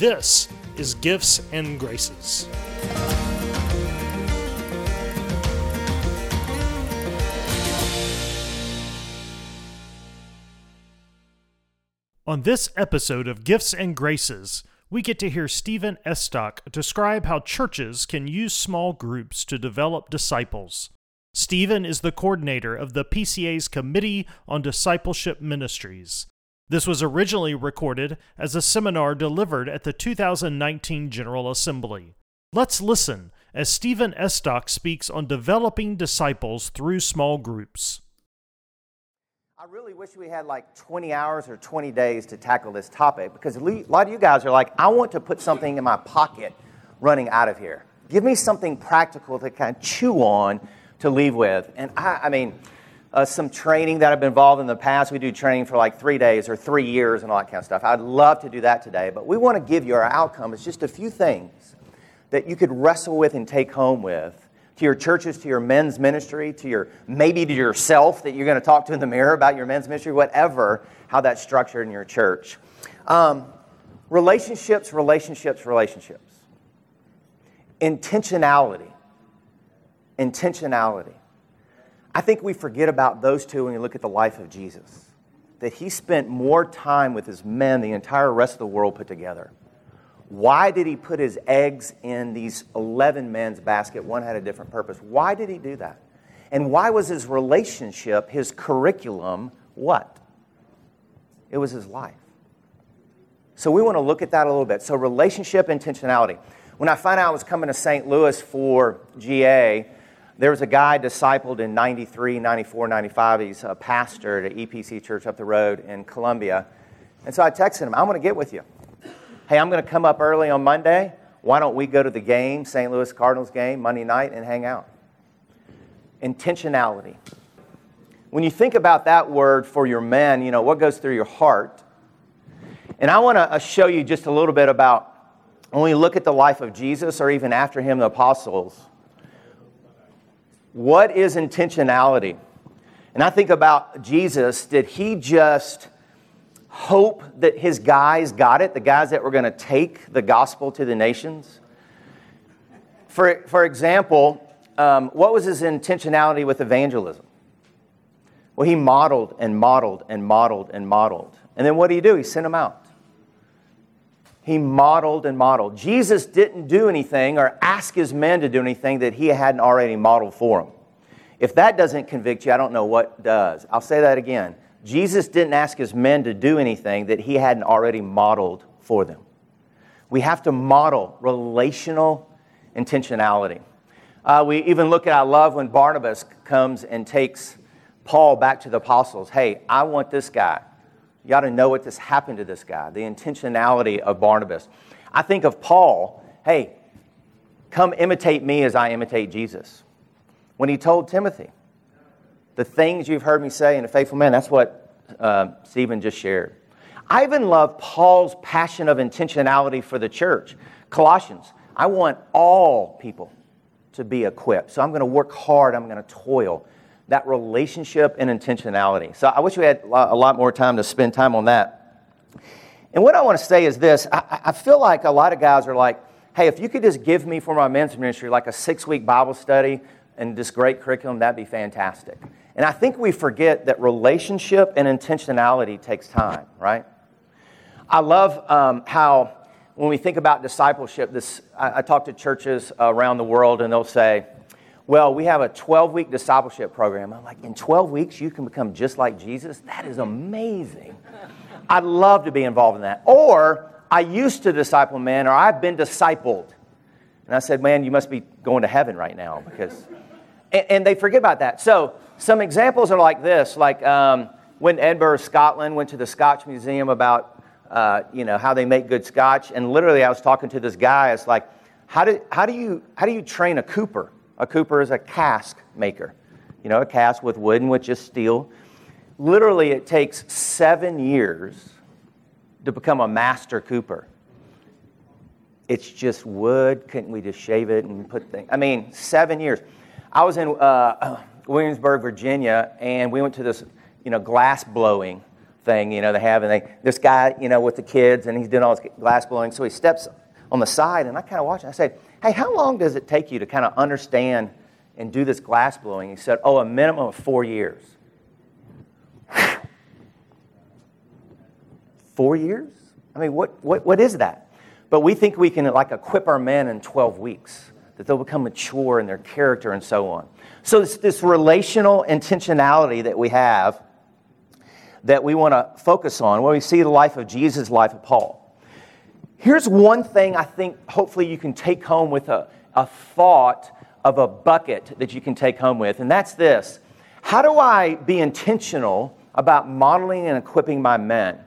This is Gifts and Graces. On this episode of Gifts and Graces, we get to hear Stephen Estock describe how churches can use small groups to develop disciples. Stephen is the coordinator of the PCA's Committee on Discipleship Ministries. This was originally recorded as a seminar delivered at the 2019 General Assembly. Let's listen as Stephen Estock speaks on developing disciples through small groups. I really wish we had like 20 hours or 20 days to tackle this topic because a lot of you guys are like, I want to put something in my pocket running out of here. Give me something practical to kind of chew on to leave with. And I, I mean, uh, some training that I've been involved in the past. We do training for like three days or three years and all that kind of stuff. I'd love to do that today, but we want to give you our outcome. It's just a few things that you could wrestle with and take home with to your churches, to your men's ministry, to your maybe to yourself that you're going to talk to in the mirror about your men's ministry, whatever, how that's structured in your church. Um, relationships, relationships, relationships. Intentionality. Intentionality. I think we forget about those two when you look at the life of Jesus. That he spent more time with his men, the entire rest of the world put together. Why did he put his eggs in these 11 men's basket? One had a different purpose. Why did he do that? And why was his relationship, his curriculum, what? It was his life. So we want to look at that a little bit. So, relationship intentionality. When I found out I was coming to St. Louis for GA, there was a guy discipled in 93, 94, 95. He's a pastor at EPC Church up the road in Columbia. And so I texted him, I'm going to get with you. Hey, I'm going to come up early on Monday. Why don't we go to the game, St. Louis Cardinals game, Monday night, and hang out? Intentionality. When you think about that word for your men, you know, what goes through your heart? And I want to uh, show you just a little bit about when we look at the life of Jesus or even after him, the apostles what is intentionality? And I think about Jesus, did he just hope that his guys got it, the guys that were going to take the gospel to the nations? For, for example, um, what was his intentionality with evangelism? Well, he modeled and modeled and modeled and modeled. And then what did he do? He sent them out. He modeled and modeled. Jesus didn't do anything or ask his men to do anything that he hadn't already modeled for them. If that doesn't convict you, I don't know what does. I'll say that again. Jesus didn't ask his men to do anything that he hadn't already modeled for them. We have to model relational intentionality. Uh, we even look at, I love when Barnabas comes and takes Paul back to the apostles. Hey, I want this guy. You got to know what this happened to this guy, the intentionality of Barnabas. I think of Paul, hey, come imitate me as I imitate Jesus. When he told Timothy, the things you've heard me say in a faithful man, that's what uh, Stephen just shared. I even love Paul's passion of intentionality for the church. Colossians, I want all people to be equipped. So I'm going to work hard, I'm going to toil that relationship and intentionality. So I wish we had a lot more time to spend time on that. And what I want to say is this I, I feel like a lot of guys are like, hey, if you could just give me for my men's ministry like a six week Bible study and this great curriculum, that'd be fantastic. And I think we forget that relationship and intentionality takes time, right? I love um, how when we think about discipleship, this, I, I talk to churches around the world and they'll say, well, we have a 12 week discipleship program. I'm like, in 12 weeks, you can become just like Jesus? That is amazing. I'd love to be involved in that. Or, I used to disciple men, or I've been discipled. And I said, man, you must be going to heaven right now because. And, and they forget about that. So, some examples are like this like um, when Edinburgh, Scotland, went to the Scotch Museum about uh, you know, how they make good scotch. And literally, I was talking to this guy. It's like, how do, how do, you, how do you train a cooper? A cooper is a cask maker, you know, a cask with wood and with just steel. Literally, it takes seven years to become a master cooper. It's just wood. Couldn't we just shave it and put things? I mean, seven years. I was in uh, Williamsburg, Virginia, and we went to this, you know, glass blowing thing, you know, they have, and they, this guy, you know, with the kids, and he's doing all this glass blowing. So he steps on the side, and I kind of watch. I said, "Hey, how long does it take you to kind of understand and do this glass blowing?" He said, "Oh, a minimum of four years." four years? I mean, what, what, what is that? But we think we can like equip our men in 12 weeks, that they'll become mature in their character and so on. So it's this relational intentionality that we have that we want to focus on when we see the life of Jesus, life of Paul. Here's one thing I think hopefully you can take home with a, a thought of a bucket that you can take home with, and that's this How do I be intentional about modeling and equipping my men?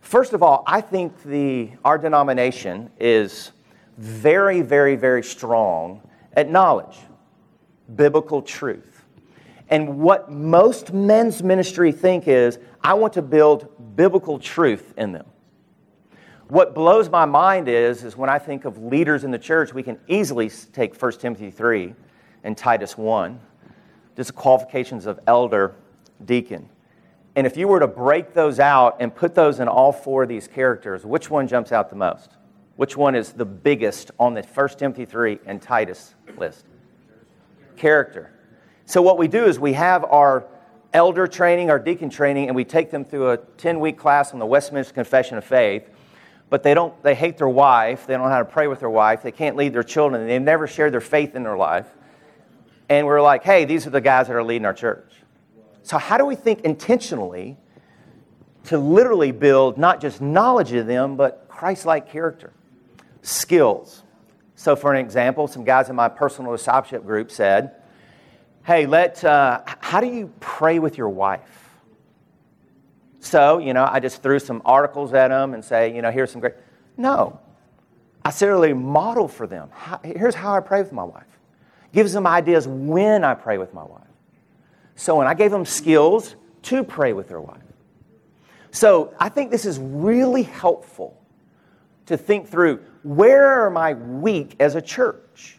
First of all, I think the, our denomination is very, very, very strong at knowledge, biblical truth. And what most men's ministry think is, I want to build biblical truth in them. What blows my mind is, is when I think of leaders in the church, we can easily take 1 Timothy 3 and Titus 1, just qualifications of elder, deacon. And if you were to break those out and put those in all four of these characters, which one jumps out the most? Which one is the biggest on the 1 Timothy 3 and Titus list? Character. So, what we do is we have our elder training, our deacon training, and we take them through a 10 week class on the Westminster Confession of Faith. But they, don't, they hate their wife. They don't know how to pray with their wife. They can't lead their children. They've never shared their faith in their life. And we're like, hey, these are the guys that are leading our church. So, how do we think intentionally to literally build not just knowledge of them, but Christ like character? Skills. So, for an example, some guys in my personal discipleship group said, hey, let, uh, how do you pray with your wife? So, you know, I just threw some articles at them and say, you know, here's some great. No. I simply model for them. Here's how I pray with my wife. Gives them ideas when I pray with my wife. So, when I gave them skills to pray with their wife. So, I think this is really helpful to think through where am I weak as a church?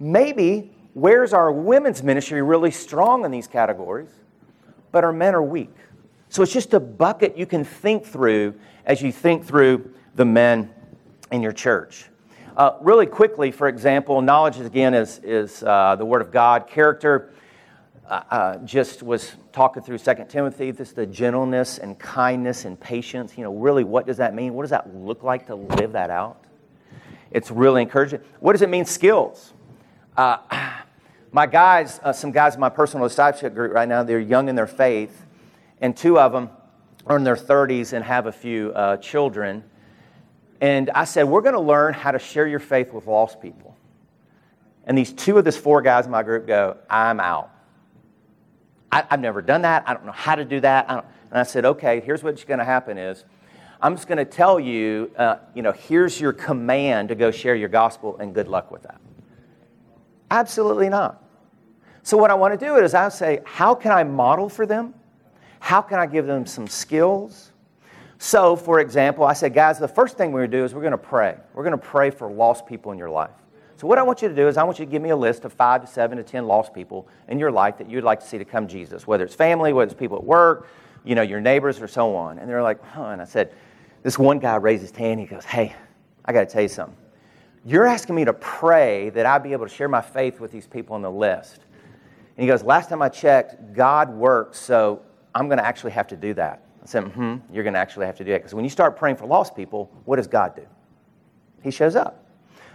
Maybe where's our women's ministry really strong in these categories, but our men are weak? So it's just a bucket you can think through as you think through the men in your church. Uh, really quickly, for example, knowledge again is, is uh, the Word of God. Character, uh, uh just was talking through 2 Timothy, this the gentleness and kindness and patience. You know, really, what does that mean? What does that look like to live that out? It's really encouraging. What does it mean, skills? Uh, my guys, uh, some guys in my personal discipleship group right now, they're young in their faith, and two of them are in their 30s and have a few uh, children. And I said, We're going to learn how to share your faith with lost people. And these two of these four guys in my group go, I'm out. I, have never done that. I don't know how to do that. I and I said, okay, here's what's going to happen is I'm just going to tell you, uh, you know, here's your command to go share your gospel and good luck with that. Absolutely not. So, what I want to do is I say, how can I model for them? How can I give them some skills? So, for example, I said, guys, the first thing we're going to do is we're going to pray. We're going to pray for lost people in your life. So, what I want you to do is I want you to give me a list of five to seven to ten lost people in your life that you'd like to see to come Jesus, whether it's family, whether it's people at work, you know, your neighbors, or so on. And they're like, huh. And I said, this one guy raised his hand. He goes, hey, I got to tell you something. You're asking me to pray that I be able to share my faith with these people on the list. And he goes, Last time I checked, God works, so I'm going to actually have to do that. I said, Hmm, you're going to actually have to do that. Because when you start praying for lost people, what does God do? he shows up.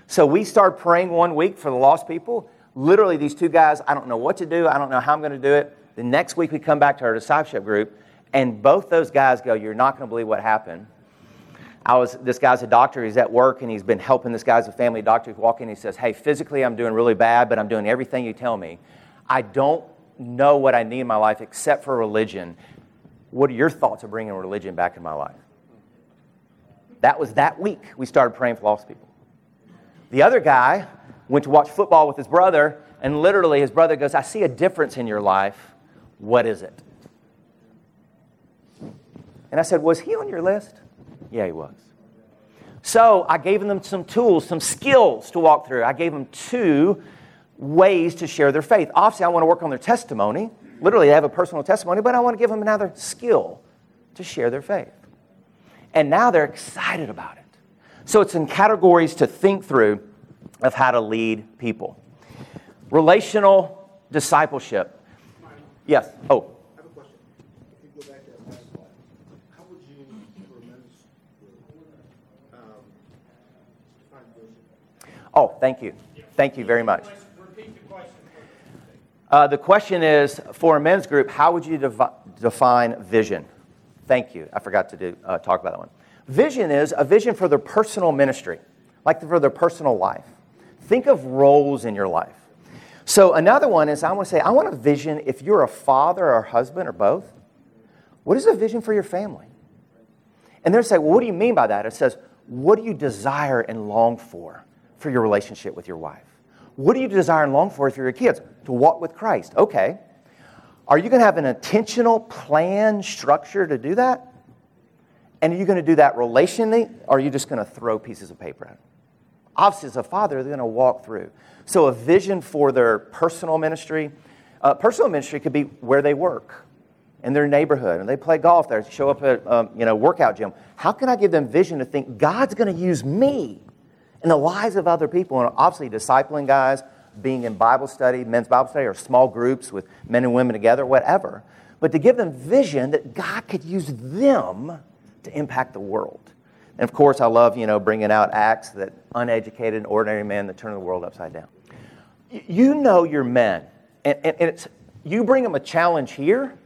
So we start praying one week for the lost people. Literally, these two guys, I don't know what to do. I don't know how I'm going to do it. The next week, we come back to our discipleship group, and both those guys go, You're not going to believe what happened. I was, this guy's a doctor. He's at work and he's been helping this guy's a family doctor. He's walking. He says, Hey, physically, I'm doing really bad, but I'm doing everything you tell me. I don't know what I need in my life except for religion. What are your thoughts of bringing religion back in my life? That was that week we started praying for lost people. The other guy went to watch football with his brother, and literally his brother goes, I see a difference in your life. What is it? And I said, Was he on your list? Yeah, he was. So I gave them some tools, some skills to walk through. I gave them two ways to share their faith. Obviously, I want to work on their testimony. Literally, they have a personal testimony, but I want to give them another skill to share their faith. And now they're excited about it. So it's in categories to think through of how to lead people. Relational discipleship. Yes. Oh. I have a question. If you go back to that slide, how would you prevent um define? Oh, thank you. Thank you very much. Uh, the question is for a men's group, how would you devi- define vision? Thank you. I forgot to do, uh, talk about that one. Vision is a vision for their personal ministry, like for their personal life. Think of roles in your life. So, another one is I want to say, I want a vision if you're a father or husband or both. What is a vision for your family? And they're saying, well, what do you mean by that? It says, what do you desire and long for for your relationship with your wife? What do you desire and long for for your kids? To walk with Christ. Okay. Are you going to have an intentional plan, structure to do that? And are you going to do that relationally, or are you just going to throw pieces of paper at them? Obviously, as a father, they're going to walk through. So, a vision for their personal ministry. Uh, personal ministry could be where they work, in their neighborhood, and they play golf there, show up at um, you know workout gym. How can I give them vision to think God's going to use me in the lives of other people. And obviously, discipling guys, being in Bible study, men's Bible study, or small groups with men and women together, whatever. But to give them vision that God could use them to impact the world. And of course, I love, you know, bringing out acts that uneducated, ordinary men that turn the world upside down. You know your men, and, and, and it's, you bring them a challenge here,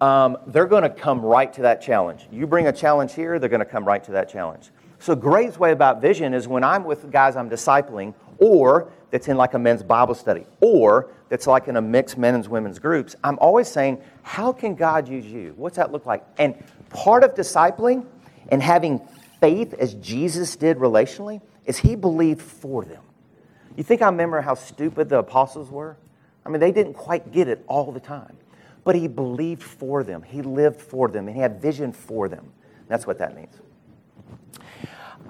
um, they're going to come right to that challenge. You bring a challenge here, they're going to come right to that challenge. So, great way about vision is when I'm with guys I'm discipling, or that's in like a men's Bible study, or that's like in a mixed men's and women's groups, I'm always saying, How can God use you? What's that look like? And part of discipling and having faith as Jesus did relationally is he believed for them. You think I remember how stupid the apostles were? I mean, they didn't quite get it all the time. But he believed for them, he lived for them, and he had vision for them. That's what that means.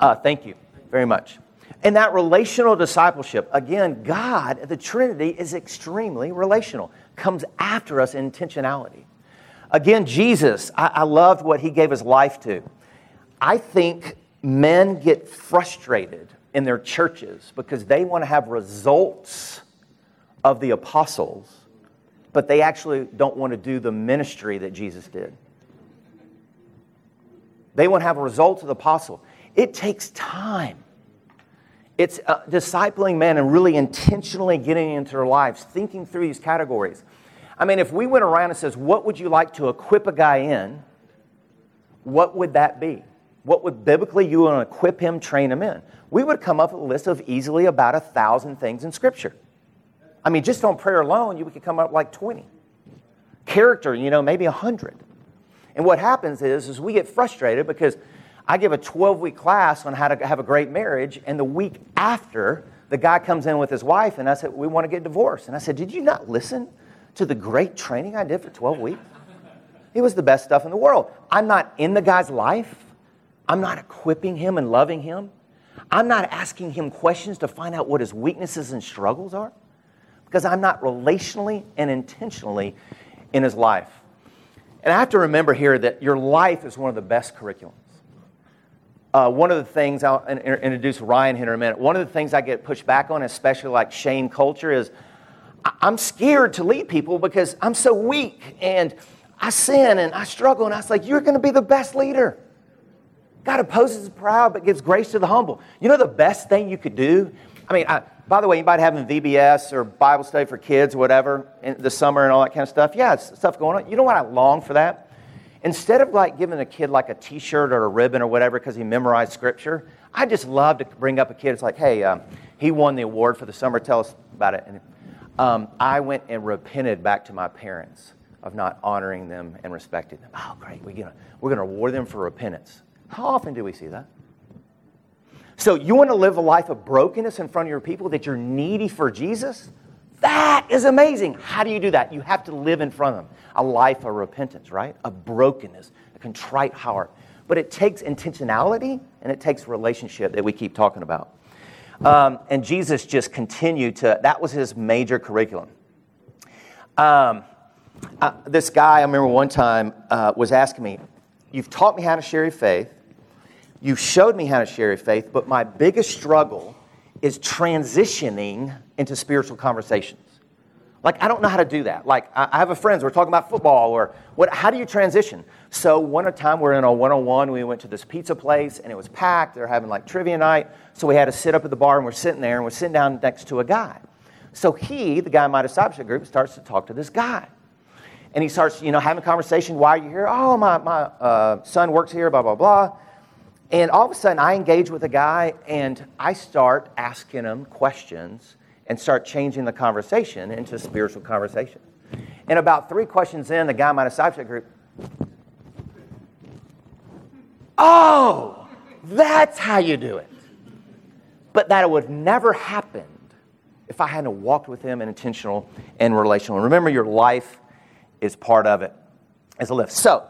Uh, thank you very much. And that relational discipleship, again, God, the Trinity, is extremely relational, comes after us in intentionality. Again, Jesus, I, I loved what he gave his life to. I think men get frustrated in their churches because they want to have results of the apostles, but they actually don't want to do the ministry that Jesus did. They want to have results of the apostle. It takes time. It's uh, discipling men and really intentionally getting into their lives, thinking through these categories. I mean, if we went around and says, "What would you like to equip a guy in?" What would that be? What would biblically you want to equip him, train him in? We would come up with a list of easily about a thousand things in Scripture. I mean, just on prayer alone, you could come up like twenty. Character, you know, maybe a hundred. And what happens is, is we get frustrated because I give a 12 week class on how to have a great marriage, and the week after, the guy comes in with his wife, and I said, We want to get divorced. And I said, Did you not listen to the great training I did for 12 weeks? It was the best stuff in the world. I'm not in the guy's life, I'm not equipping him and loving him. I'm not asking him questions to find out what his weaknesses and struggles are because I'm not relationally and intentionally in his life. And I have to remember here that your life is one of the best curriculums. Uh, one of the things I'll introduce Ryan here in a minute. One of the things I get pushed back on, especially like shame culture, is I'm scared to lead people because I'm so weak and I sin and I struggle. And I was like, You're going to be the best leader. God opposes the proud but gives grace to the humble. You know the best thing you could do? I mean, I, by the way, anybody having VBS or Bible study for kids or whatever in the summer and all that kind of stuff? Yeah, stuff going on. You know what I long for that? Instead of like giving a kid like a T-shirt or a ribbon or whatever because he memorized Scripture, I just love to bring up a kid. It's like, hey, um, he won the award for the summer. Tell us about it. And um, I went and repented back to my parents of not honoring them and respecting them. Oh, great. We're going we're to reward them for repentance. How often do we see that? So, you want to live a life of brokenness in front of your people, that you're needy for Jesus? That is amazing. How do you do that? You have to live in front of them a life of repentance, right? A brokenness, a contrite heart. But it takes intentionality and it takes relationship that we keep talking about. Um, and Jesus just continued to, that was his major curriculum. Um, uh, this guy, I remember one time, uh, was asking me, You've taught me how to share your faith. You've showed me how to share your faith, but my biggest struggle is transitioning into spiritual conversations. Like, I don't know how to do that. Like, I have a friend, we're talking about football, or what, how do you transition? So, one time we're in a one on one, we went to this pizza place, and it was packed. They're having like trivia night. So, we had to sit up at the bar, and we're sitting there, and we're sitting down next to a guy. So, he, the guy in my discipleship group, starts to talk to this guy. And he starts, you know, having a conversation. Why are you here? Oh, my, my uh, son works here, blah, blah, blah. And all of a sudden, I engage with a guy, and I start asking him questions and start changing the conversation into spiritual conversation. And about three questions in, the guy in my discipleship group, oh, that's how you do it. But that would have never happened if I hadn't walked with him in intentional and relational. Remember, your life is part of it as a lift. So,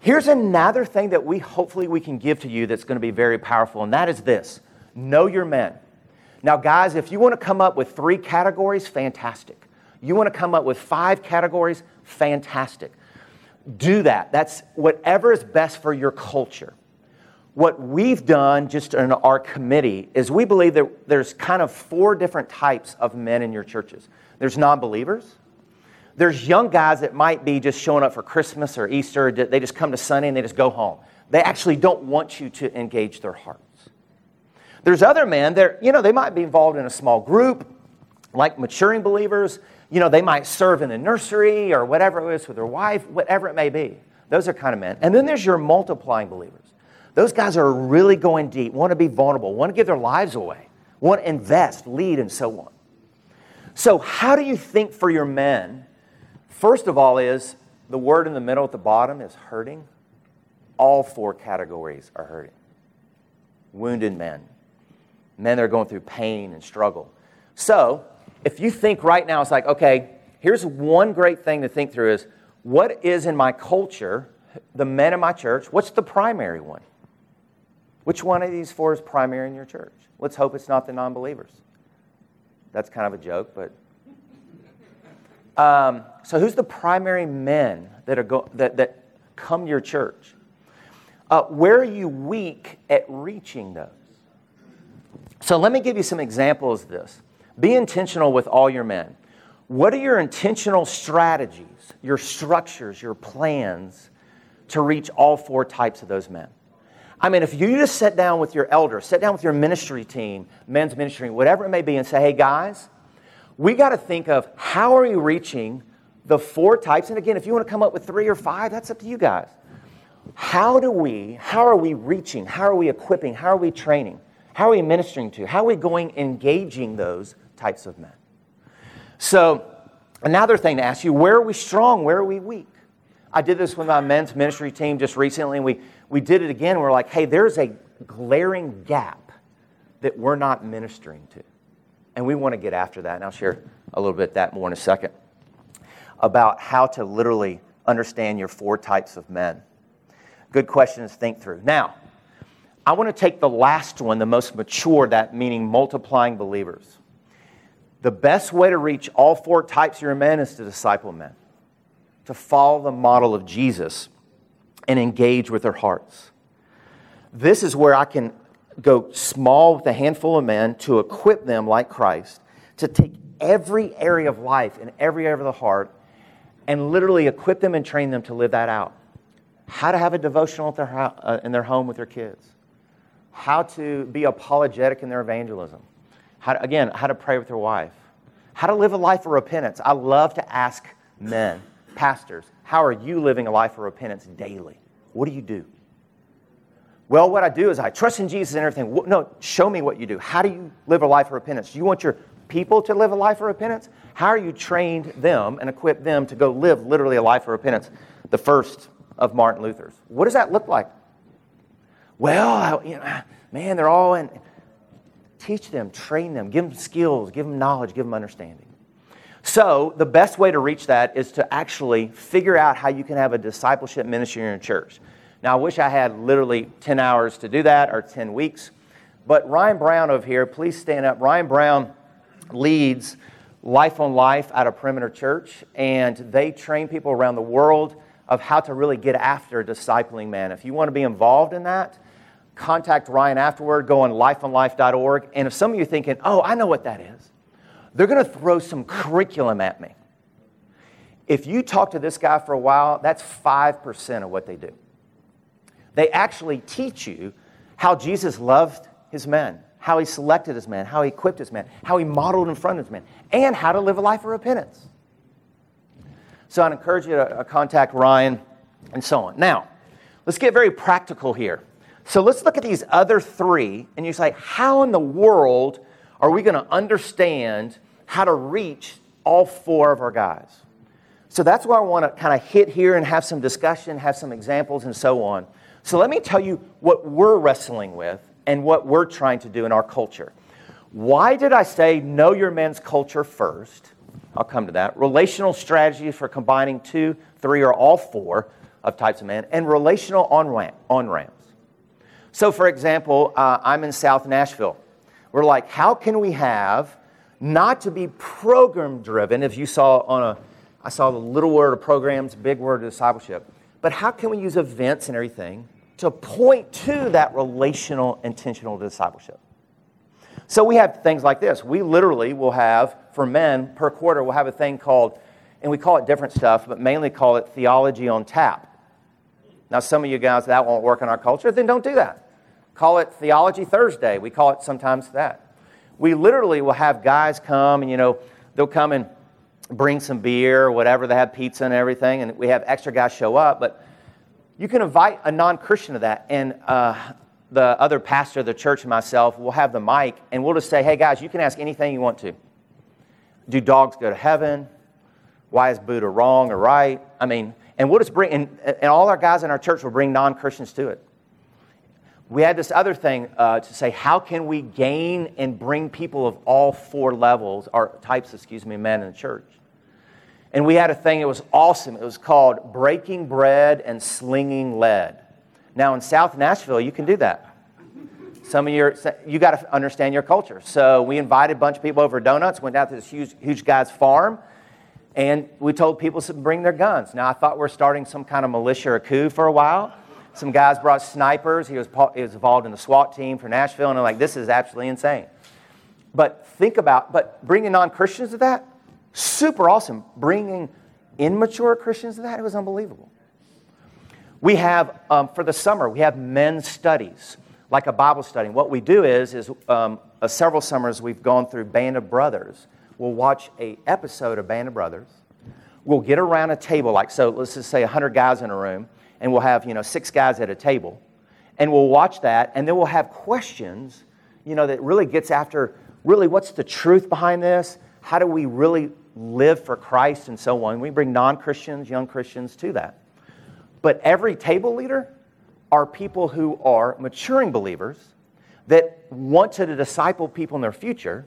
here's another thing that we hopefully we can give to you that's going to be very powerful, and that is this know your men. Now, guys, if you want to come up with three categories, fantastic. You want to come up with five categories, fantastic. Do that. That's whatever is best for your culture. What we've done just in our committee is we believe that there's kind of four different types of men in your churches. There's non believers, there's young guys that might be just showing up for Christmas or Easter, they just come to Sunday and they just go home. They actually don't want you to engage their heart. There's other men that, you know, they might be involved in a small group, like maturing believers. You know, they might serve in the nursery or whatever it is with their wife, whatever it may be. Those are kind of men. And then there's your multiplying believers. Those guys are really going deep, want to be vulnerable, want to give their lives away, want to invest, lead, and so on. So, how do you think for your men? First of all, is the word in the middle at the bottom is hurting. All four categories are hurting. Wounded men, men are going through pain and struggle. So, if you think right now, it's like, okay, here's one great thing to think through is what is in my culture, the men in my church, what's the primary one? Which one of these four is primary in your church? Let's hope it's not the non believers. That's kind of a joke, but. Um, so, who's the primary men that, are go- that, that come to your church? Uh, where are you weak at reaching those? So let me give you some examples of this. Be intentional with all your men. What are your intentional strategies, your structures, your plans to reach all four types of those men? I mean, if you just sit down with your elder, sit down with your ministry team, men's ministry, whatever it may be, and say, hey, guys, we got to think of how are we reaching the four types? And again, if you want to come up with three or five, that's up to you guys. How do we, how are we reaching? How are we equipping? How are we training? How are we ministering to? How are we going engaging those types of men? So, another thing to ask you where are we strong? Where are we weak? I did this with my men's ministry team just recently, and we, we did it again. We're like, hey, there's a glaring gap that we're not ministering to. And we want to get after that. And I'll share a little bit that more in a second about how to literally understand your four types of men. Good questions to think through. Now, I want to take the last one, the most mature, that meaning multiplying believers. The best way to reach all four types of your men is to disciple men, to follow the model of Jesus and engage with their hearts. This is where I can go small with a handful of men to equip them like Christ to take every area of life and every area of the heart and literally equip them and train them to live that out. how to have a devotional uh, in their home with their kids, how to be apologetic in their evangelism, how to, again, how to pray with their wife, how to live a life of repentance. I love to ask men, pastors, how are you living a life of repentance daily? What do you do? Well, what I do is I trust in Jesus and everything. No, show me what you do. How do you live a life of repentance? Do you want your people to live a life of repentance? How are you trained them and equip them to go live literally a life of repentance? The first of Martin Luther's. What does that look like? Well, you know, man, they're all in. Teach them, train them, give them skills, give them knowledge, give them understanding. So, the best way to reach that is to actually figure out how you can have a discipleship ministry in your church. Now, I wish I had literally 10 hours to do that or 10 weeks. But Ryan Brown over here, please stand up. Ryan Brown leads Life on Life out of Perimeter Church, and they train people around the world of how to really get after discipling man. If you want to be involved in that, contact Ryan afterward. Go on lifeonlife.org. And if some of you are thinking, oh, I know what that is, they're going to throw some curriculum at me. If you talk to this guy for a while, that's 5% of what they do. They actually teach you how Jesus loved his men, how he selected his men, how he equipped his men, how he modeled in front of his men, and how to live a life of repentance. So I'd encourage you to uh, contact Ryan and so on. Now, let's get very practical here. So let's look at these other three, and you say, how in the world are we going to understand how to reach all four of our guys? So that's why I want to kind of hit here and have some discussion, have some examples, and so on. So let me tell you what we're wrestling with and what we're trying to do in our culture. Why did I say know your men's culture first? I'll come to that. Relational strategies for combining two, three, or all four of types of men, and relational on ramps. So, for example, uh, I'm in South Nashville. We're like, how can we have not to be program driven? If you saw on a, I saw the little word of programs, big word of discipleship. But how can we use events and everything to point to that relational, intentional discipleship? So we have things like this. We literally will have, for men per quarter, we'll have a thing called, and we call it different stuff, but mainly call it theology on tap. Now, some of you guys, that won't work in our culture, then don't do that. Call it Theology Thursday. We call it sometimes that. We literally will have guys come and, you know, they'll come and bring some beer or whatever. They have pizza and everything, and we have extra guys show up. But you can invite a non Christian to that. And uh, the other pastor of the church and myself will have the mic, and we'll just say, hey, guys, you can ask anything you want to. Do dogs go to heaven? Why is Buddha wrong or right? I mean, and we'll just bring, and, and all our guys in our church will bring non Christians to it. We had this other thing uh, to say how can we gain and bring people of all four levels, or types, excuse me, men in the church? And we had a thing, it was awesome. It was called Breaking Bread and Slinging Lead. Now, in South Nashville, you can do that. Some of your, you got to understand your culture. So we invited a bunch of people over donuts, went out to this huge, huge guy's farm, and we told people to bring their guns. Now, I thought we are starting some kind of militia or coup for a while. Some guys brought snipers. He was, he was involved in the SWAT team for Nashville, and I'm like, this is absolutely insane. But think about, but bringing non Christians to that, Super awesome. Bringing immature Christians to that, it was unbelievable. We have, um, for the summer, we have men's studies, like a Bible study. What we do is, is um, uh, several summers we've gone through Band of Brothers. We'll watch a episode of Band of Brothers. We'll get around a table, like so. Let's just say 100 guys in a room, and we'll have you know six guys at a table, and we'll watch that, and then we'll have questions, you know, that really gets after really what's the truth behind this? How do we really live for Christ and so on. We bring non Christians, young Christians to that. But every table leader are people who are maturing believers that want to disciple people in their future.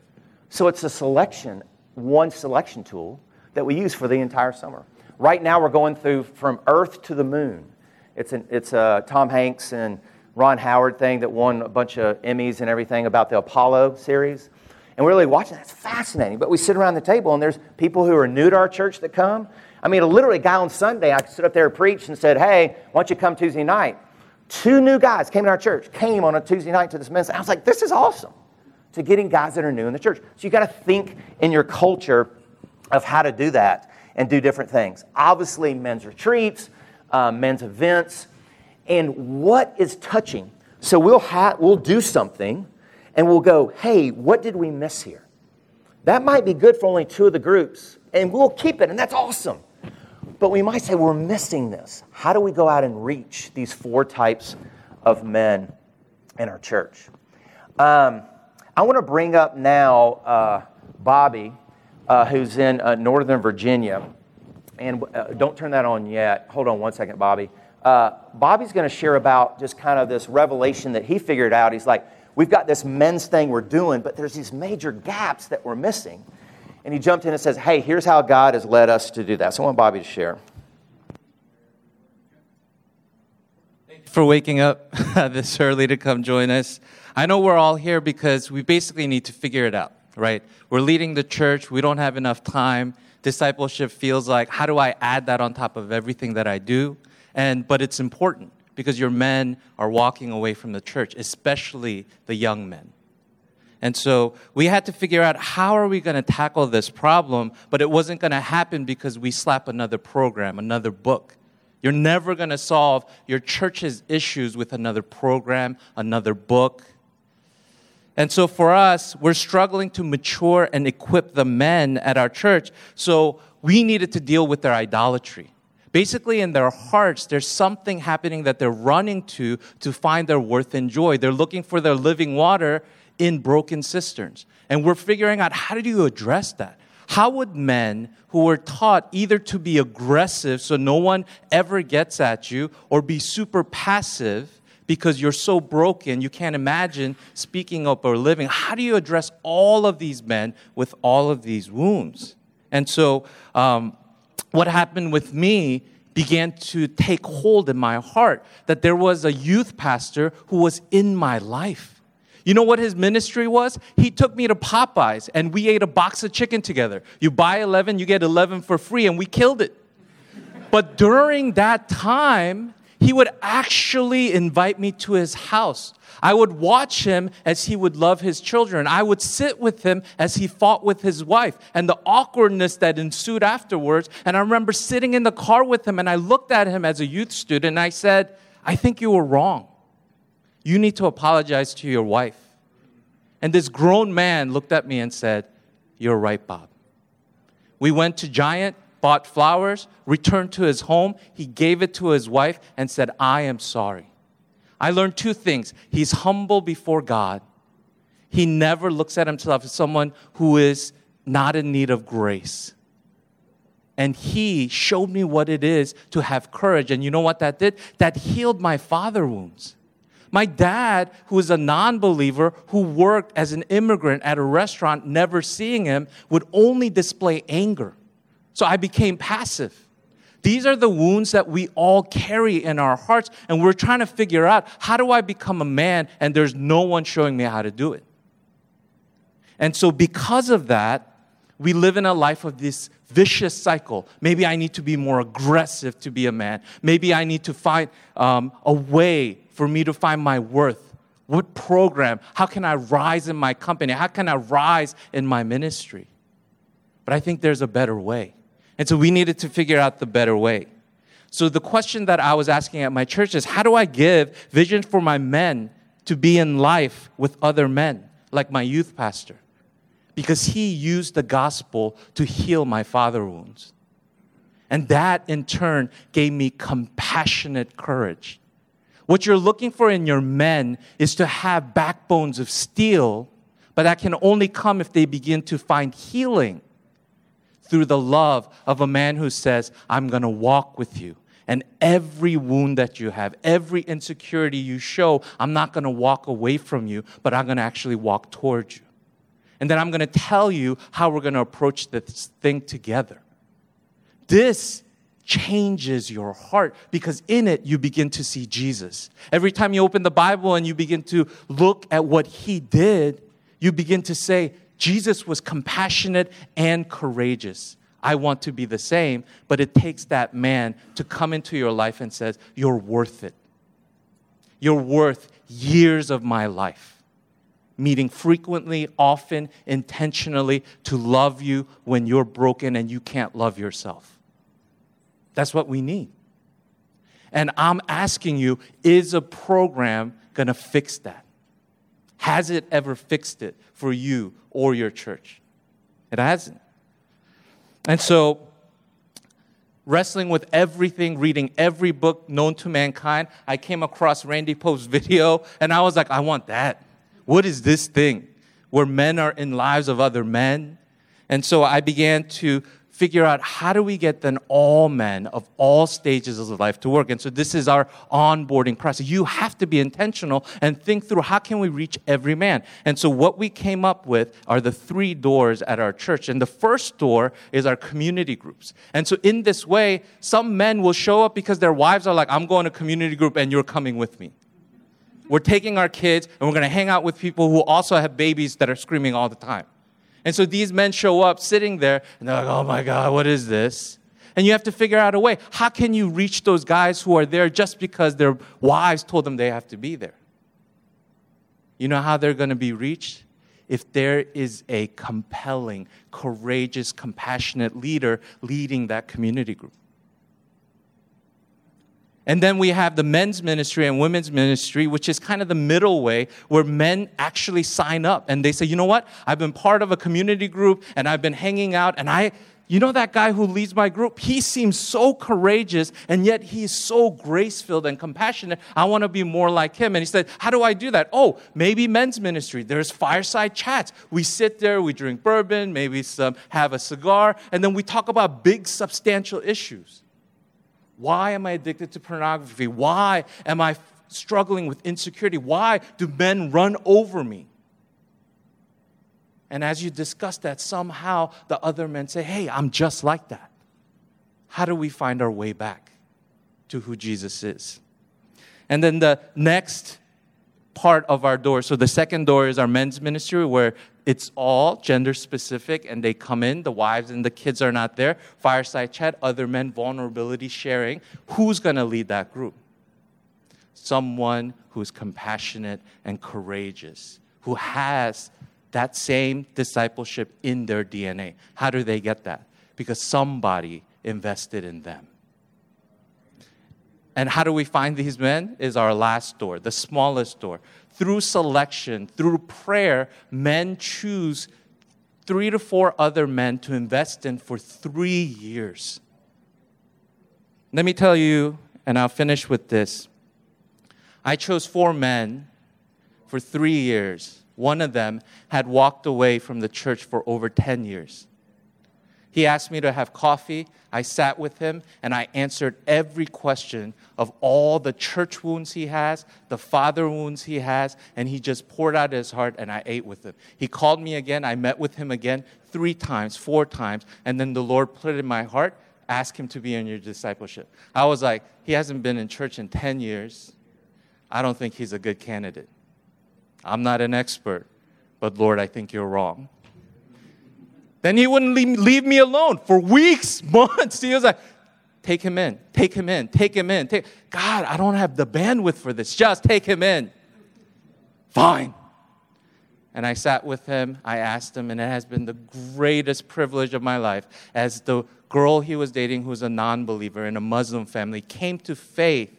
So it's a selection, one selection tool that we use for the entire summer. Right now, we're going through from Earth to the Moon. It's, an, it's a Tom Hanks and Ron Howard thing that won a bunch of Emmys and everything about the Apollo series and we're really watching. That's fascinating. But we sit around the table, and there's people who are new to our church that come. I mean, literally, a guy on Sunday, I stood up there and preached and said, Hey, why don't you come Tuesday night? Two new guys came in our church, came on a Tuesday night to this ministry. I was like, This is awesome to getting guys that are new in the church. So you got to think in your culture of how to do that and do different things. Obviously, men's retreats, uh, men's events. and what is touching. So we'll, ha- we'll do something and we'll go, hey, what did we miss here? That might be good for only two of the groups, and we'll keep it, and that's awesome. But we might say, we're missing this. How do we go out and reach these four types of men in our church? Um, I want to bring up now uh, Bobby, uh, who's in uh, Northern Virginia. And uh, don't turn that on yet. Hold on one second, Bobby. Uh, Bobby's going to share about just kind of this revelation that he figured out. He's like, we've got this men's thing we're doing, but there's these major gaps that we're missing. And he jumped in and says, Hey, here's how God has led us to do that. So I want Bobby to share. For waking up this early to come join us. I know we're all here because we basically need to figure it out, right? We're leading the church, we don't have enough time. Discipleship feels like, how do I add that on top of everything that I do? And, but it's important because your men are walking away from the church, especially the young men. And so we had to figure out how are we going to tackle this problem, but it wasn't going to happen because we slap another program, another book. You're never going to solve your church's issues with another program, another book. And so for us, we're struggling to mature and equip the men at our church. So we needed to deal with their idolatry basically in their hearts, there's something happening that they're running to to find their worth and joy. They're looking for their living water in broken cisterns. And we're figuring out how do you address that? How would men who were taught either to be aggressive so no one ever gets at you or be super passive because you're so broken you can't imagine speaking up or living, how do you address all of these men with all of these wounds? And so, um, what happened with me began to take hold in my heart that there was a youth pastor who was in my life. You know what his ministry was? He took me to Popeyes and we ate a box of chicken together. You buy 11, you get 11 for free, and we killed it. But during that time, he would actually invite me to his house. I would watch him as he would love his children. I would sit with him as he fought with his wife and the awkwardness that ensued afterwards. And I remember sitting in the car with him and I looked at him as a youth student and I said, I think you were wrong. You need to apologize to your wife. And this grown man looked at me and said, You're right, Bob. We went to Giant, bought flowers, returned to his home. He gave it to his wife and said, I am sorry. I learned two things. He's humble before God. He never looks at himself as someone who is not in need of grace. And he showed me what it is to have courage. And you know what that did? That healed my father wounds. My dad, who was a non believer, who worked as an immigrant at a restaurant, never seeing him, would only display anger. So I became passive. These are the wounds that we all carry in our hearts, and we're trying to figure out how do I become a man, and there's no one showing me how to do it. And so, because of that, we live in a life of this vicious cycle. Maybe I need to be more aggressive to be a man. Maybe I need to find um, a way for me to find my worth. What program? How can I rise in my company? How can I rise in my ministry? But I think there's a better way. And so we needed to figure out the better way. So the question that I was asking at my church is how do I give vision for my men to be in life with other men, like my youth pastor? Because he used the gospel to heal my father wounds. And that in turn gave me compassionate courage. What you're looking for in your men is to have backbones of steel, but that can only come if they begin to find healing through the love of a man who says, I'm going to walk with you. And every wound that you have, every insecurity you show, I'm not going to walk away from you, but I'm going to actually walk towards you. And then I'm going to tell you how we're going to approach this thing together. This changes your heart because in it you begin to see Jesus. Every time you open the Bible and you begin to look at what he did, you begin to say, Jesus was compassionate and courageous. I want to be the same, but it takes that man to come into your life and says, "You're worth it. You're worth years of my life." Meeting frequently, often, intentionally to love you when you're broken and you can't love yourself. That's what we need. And I'm asking you, is a program going to fix that? Has it ever fixed it for you or your church? It hasn't. And so, wrestling with everything, reading every book known to mankind, I came across Randy Pope's video and I was like, I want that. What is this thing where men are in lives of other men? And so I began to figure out how do we get then all men of all stages of life to work? And so this is our onboarding process. You have to be intentional and think through how can we reach every man? And so what we came up with are the three doors at our church. And the first door is our community groups. And so in this way some men will show up because their wives are like i'm going to community group and you're coming with me we're taking our kids and we're going to hang out with people who also have babies that are screaming all the time and so these men show up sitting there and they're like, oh my God, what is this? And you have to figure out a way. How can you reach those guys who are there just because their wives told them they have to be there? You know how they're going to be reached? If there is a compelling, courageous, compassionate leader leading that community group. And then we have the men's ministry and women's ministry, which is kind of the middle way where men actually sign up and they say, you know what? I've been part of a community group and I've been hanging out and I, you know that guy who leads my group? He seems so courageous and yet he's so grace filled and compassionate. I want to be more like him. And he said, How do I do that? Oh, maybe men's ministry. There's fireside chats. We sit there, we drink bourbon, maybe some have a cigar, and then we talk about big, substantial issues. Why am I addicted to pornography? Why am I struggling with insecurity? Why do men run over me? And as you discuss that, somehow the other men say, Hey, I'm just like that. How do we find our way back to who Jesus is? And then the next part of our door. So the second door is our men's ministry where it's all gender specific and they come in. The wives and the kids are not there. Fireside chat other men vulnerability sharing. Who's going to lead that group? Someone who's compassionate and courageous who has that same discipleship in their dna how do they get that? Because somebody invested in them and how do we find these men? Is our last door, the smallest door through selection, through prayer, men choose three to four other men to invest in for three years. Let me tell you, and I'll finish with this. I chose four men for three years. One of them had walked away from the church for over 10 years. He asked me to have coffee. I sat with him and I answered every question of all the church wounds he has, the father wounds he has, and he just poured out his heart and I ate with him. He called me again. I met with him again three times, four times, and then the Lord put it in my heart ask him to be in your discipleship. I was like, he hasn't been in church in 10 years. I don't think he's a good candidate. I'm not an expert, but Lord, I think you're wrong. Then he wouldn't leave, leave me alone for weeks, months. He was like, take him in, take him in, take him in. Take. God, I don't have the bandwidth for this. Just take him in. Fine. And I sat with him, I asked him, and it has been the greatest privilege of my life as the girl he was dating, who was a non believer in a Muslim family, came to faith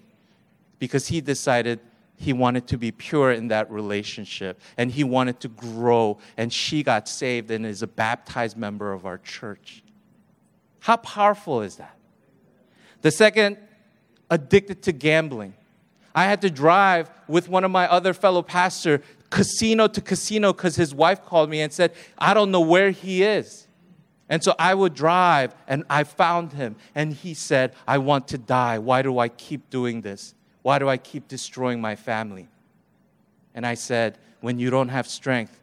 because he decided he wanted to be pure in that relationship and he wanted to grow and she got saved and is a baptized member of our church. How powerful is that? The second addicted to gambling. I had to drive with one of my other fellow pastor casino to casino because his wife called me and said i don't know where he is. And so i would drive and i found him and he said i want to die. Why do i keep doing this why do I keep destroying my family? And I said, When you don't have strength,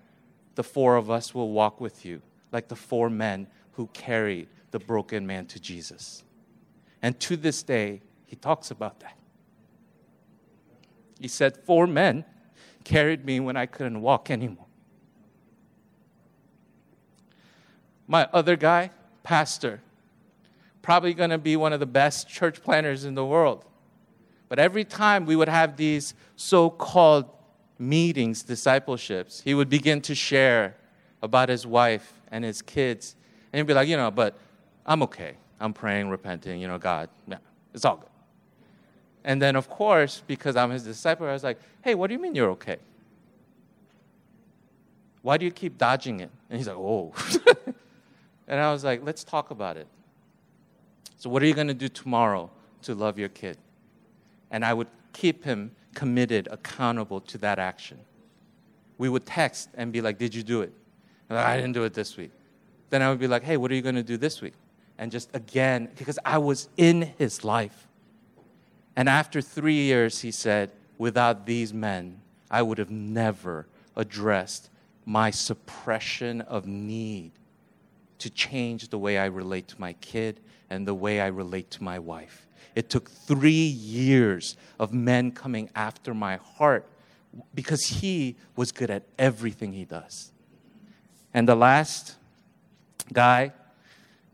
the four of us will walk with you, like the four men who carried the broken man to Jesus. And to this day, he talks about that. He said, Four men carried me when I couldn't walk anymore. My other guy, pastor, probably going to be one of the best church planters in the world. But every time we would have these so called meetings, discipleships, he would begin to share about his wife and his kids. And he'd be like, you know, but I'm okay. I'm praying, repenting, you know, God, yeah, it's all good. And then, of course, because I'm his disciple, I was like, hey, what do you mean you're okay? Why do you keep dodging it? And he's like, oh. and I was like, let's talk about it. So, what are you going to do tomorrow to love your kid? And I would keep him committed, accountable to that action. We would text and be like, Did you do it? Like, I didn't do it this week. Then I would be like, Hey, what are you going to do this week? And just again, because I was in his life. And after three years, he said, Without these men, I would have never addressed my suppression of need to change the way I relate to my kid and the way I relate to my wife. It took three years of men coming after my heart because he was good at everything he does. And the last guy,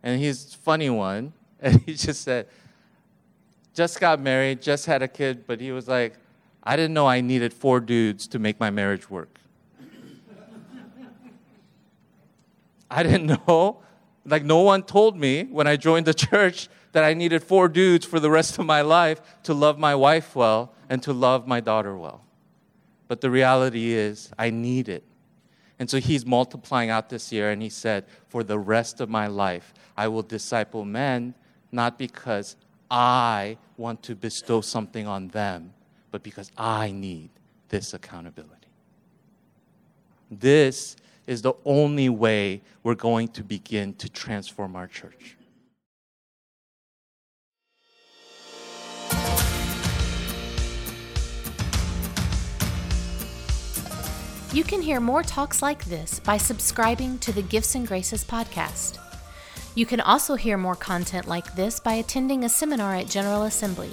and he's funny one, and he just said, just got married, just had a kid, but he was like, I didn't know I needed four dudes to make my marriage work. I didn't know. Like, no one told me when I joined the church that I needed four dudes for the rest of my life to love my wife well and to love my daughter well. But the reality is, I need it. And so he's multiplying out this year, and he said, For the rest of my life, I will disciple men, not because I want to bestow something on them, but because I need this accountability. This is the only way we're going to begin to transform our church. You can hear more talks like this by subscribing to the Gifts and Graces podcast. You can also hear more content like this by attending a seminar at General Assembly.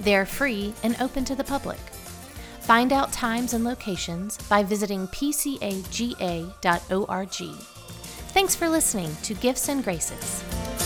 They are free and open to the public. Find out times and locations by visiting pcaga.org. Thanks for listening to Gifts and Graces.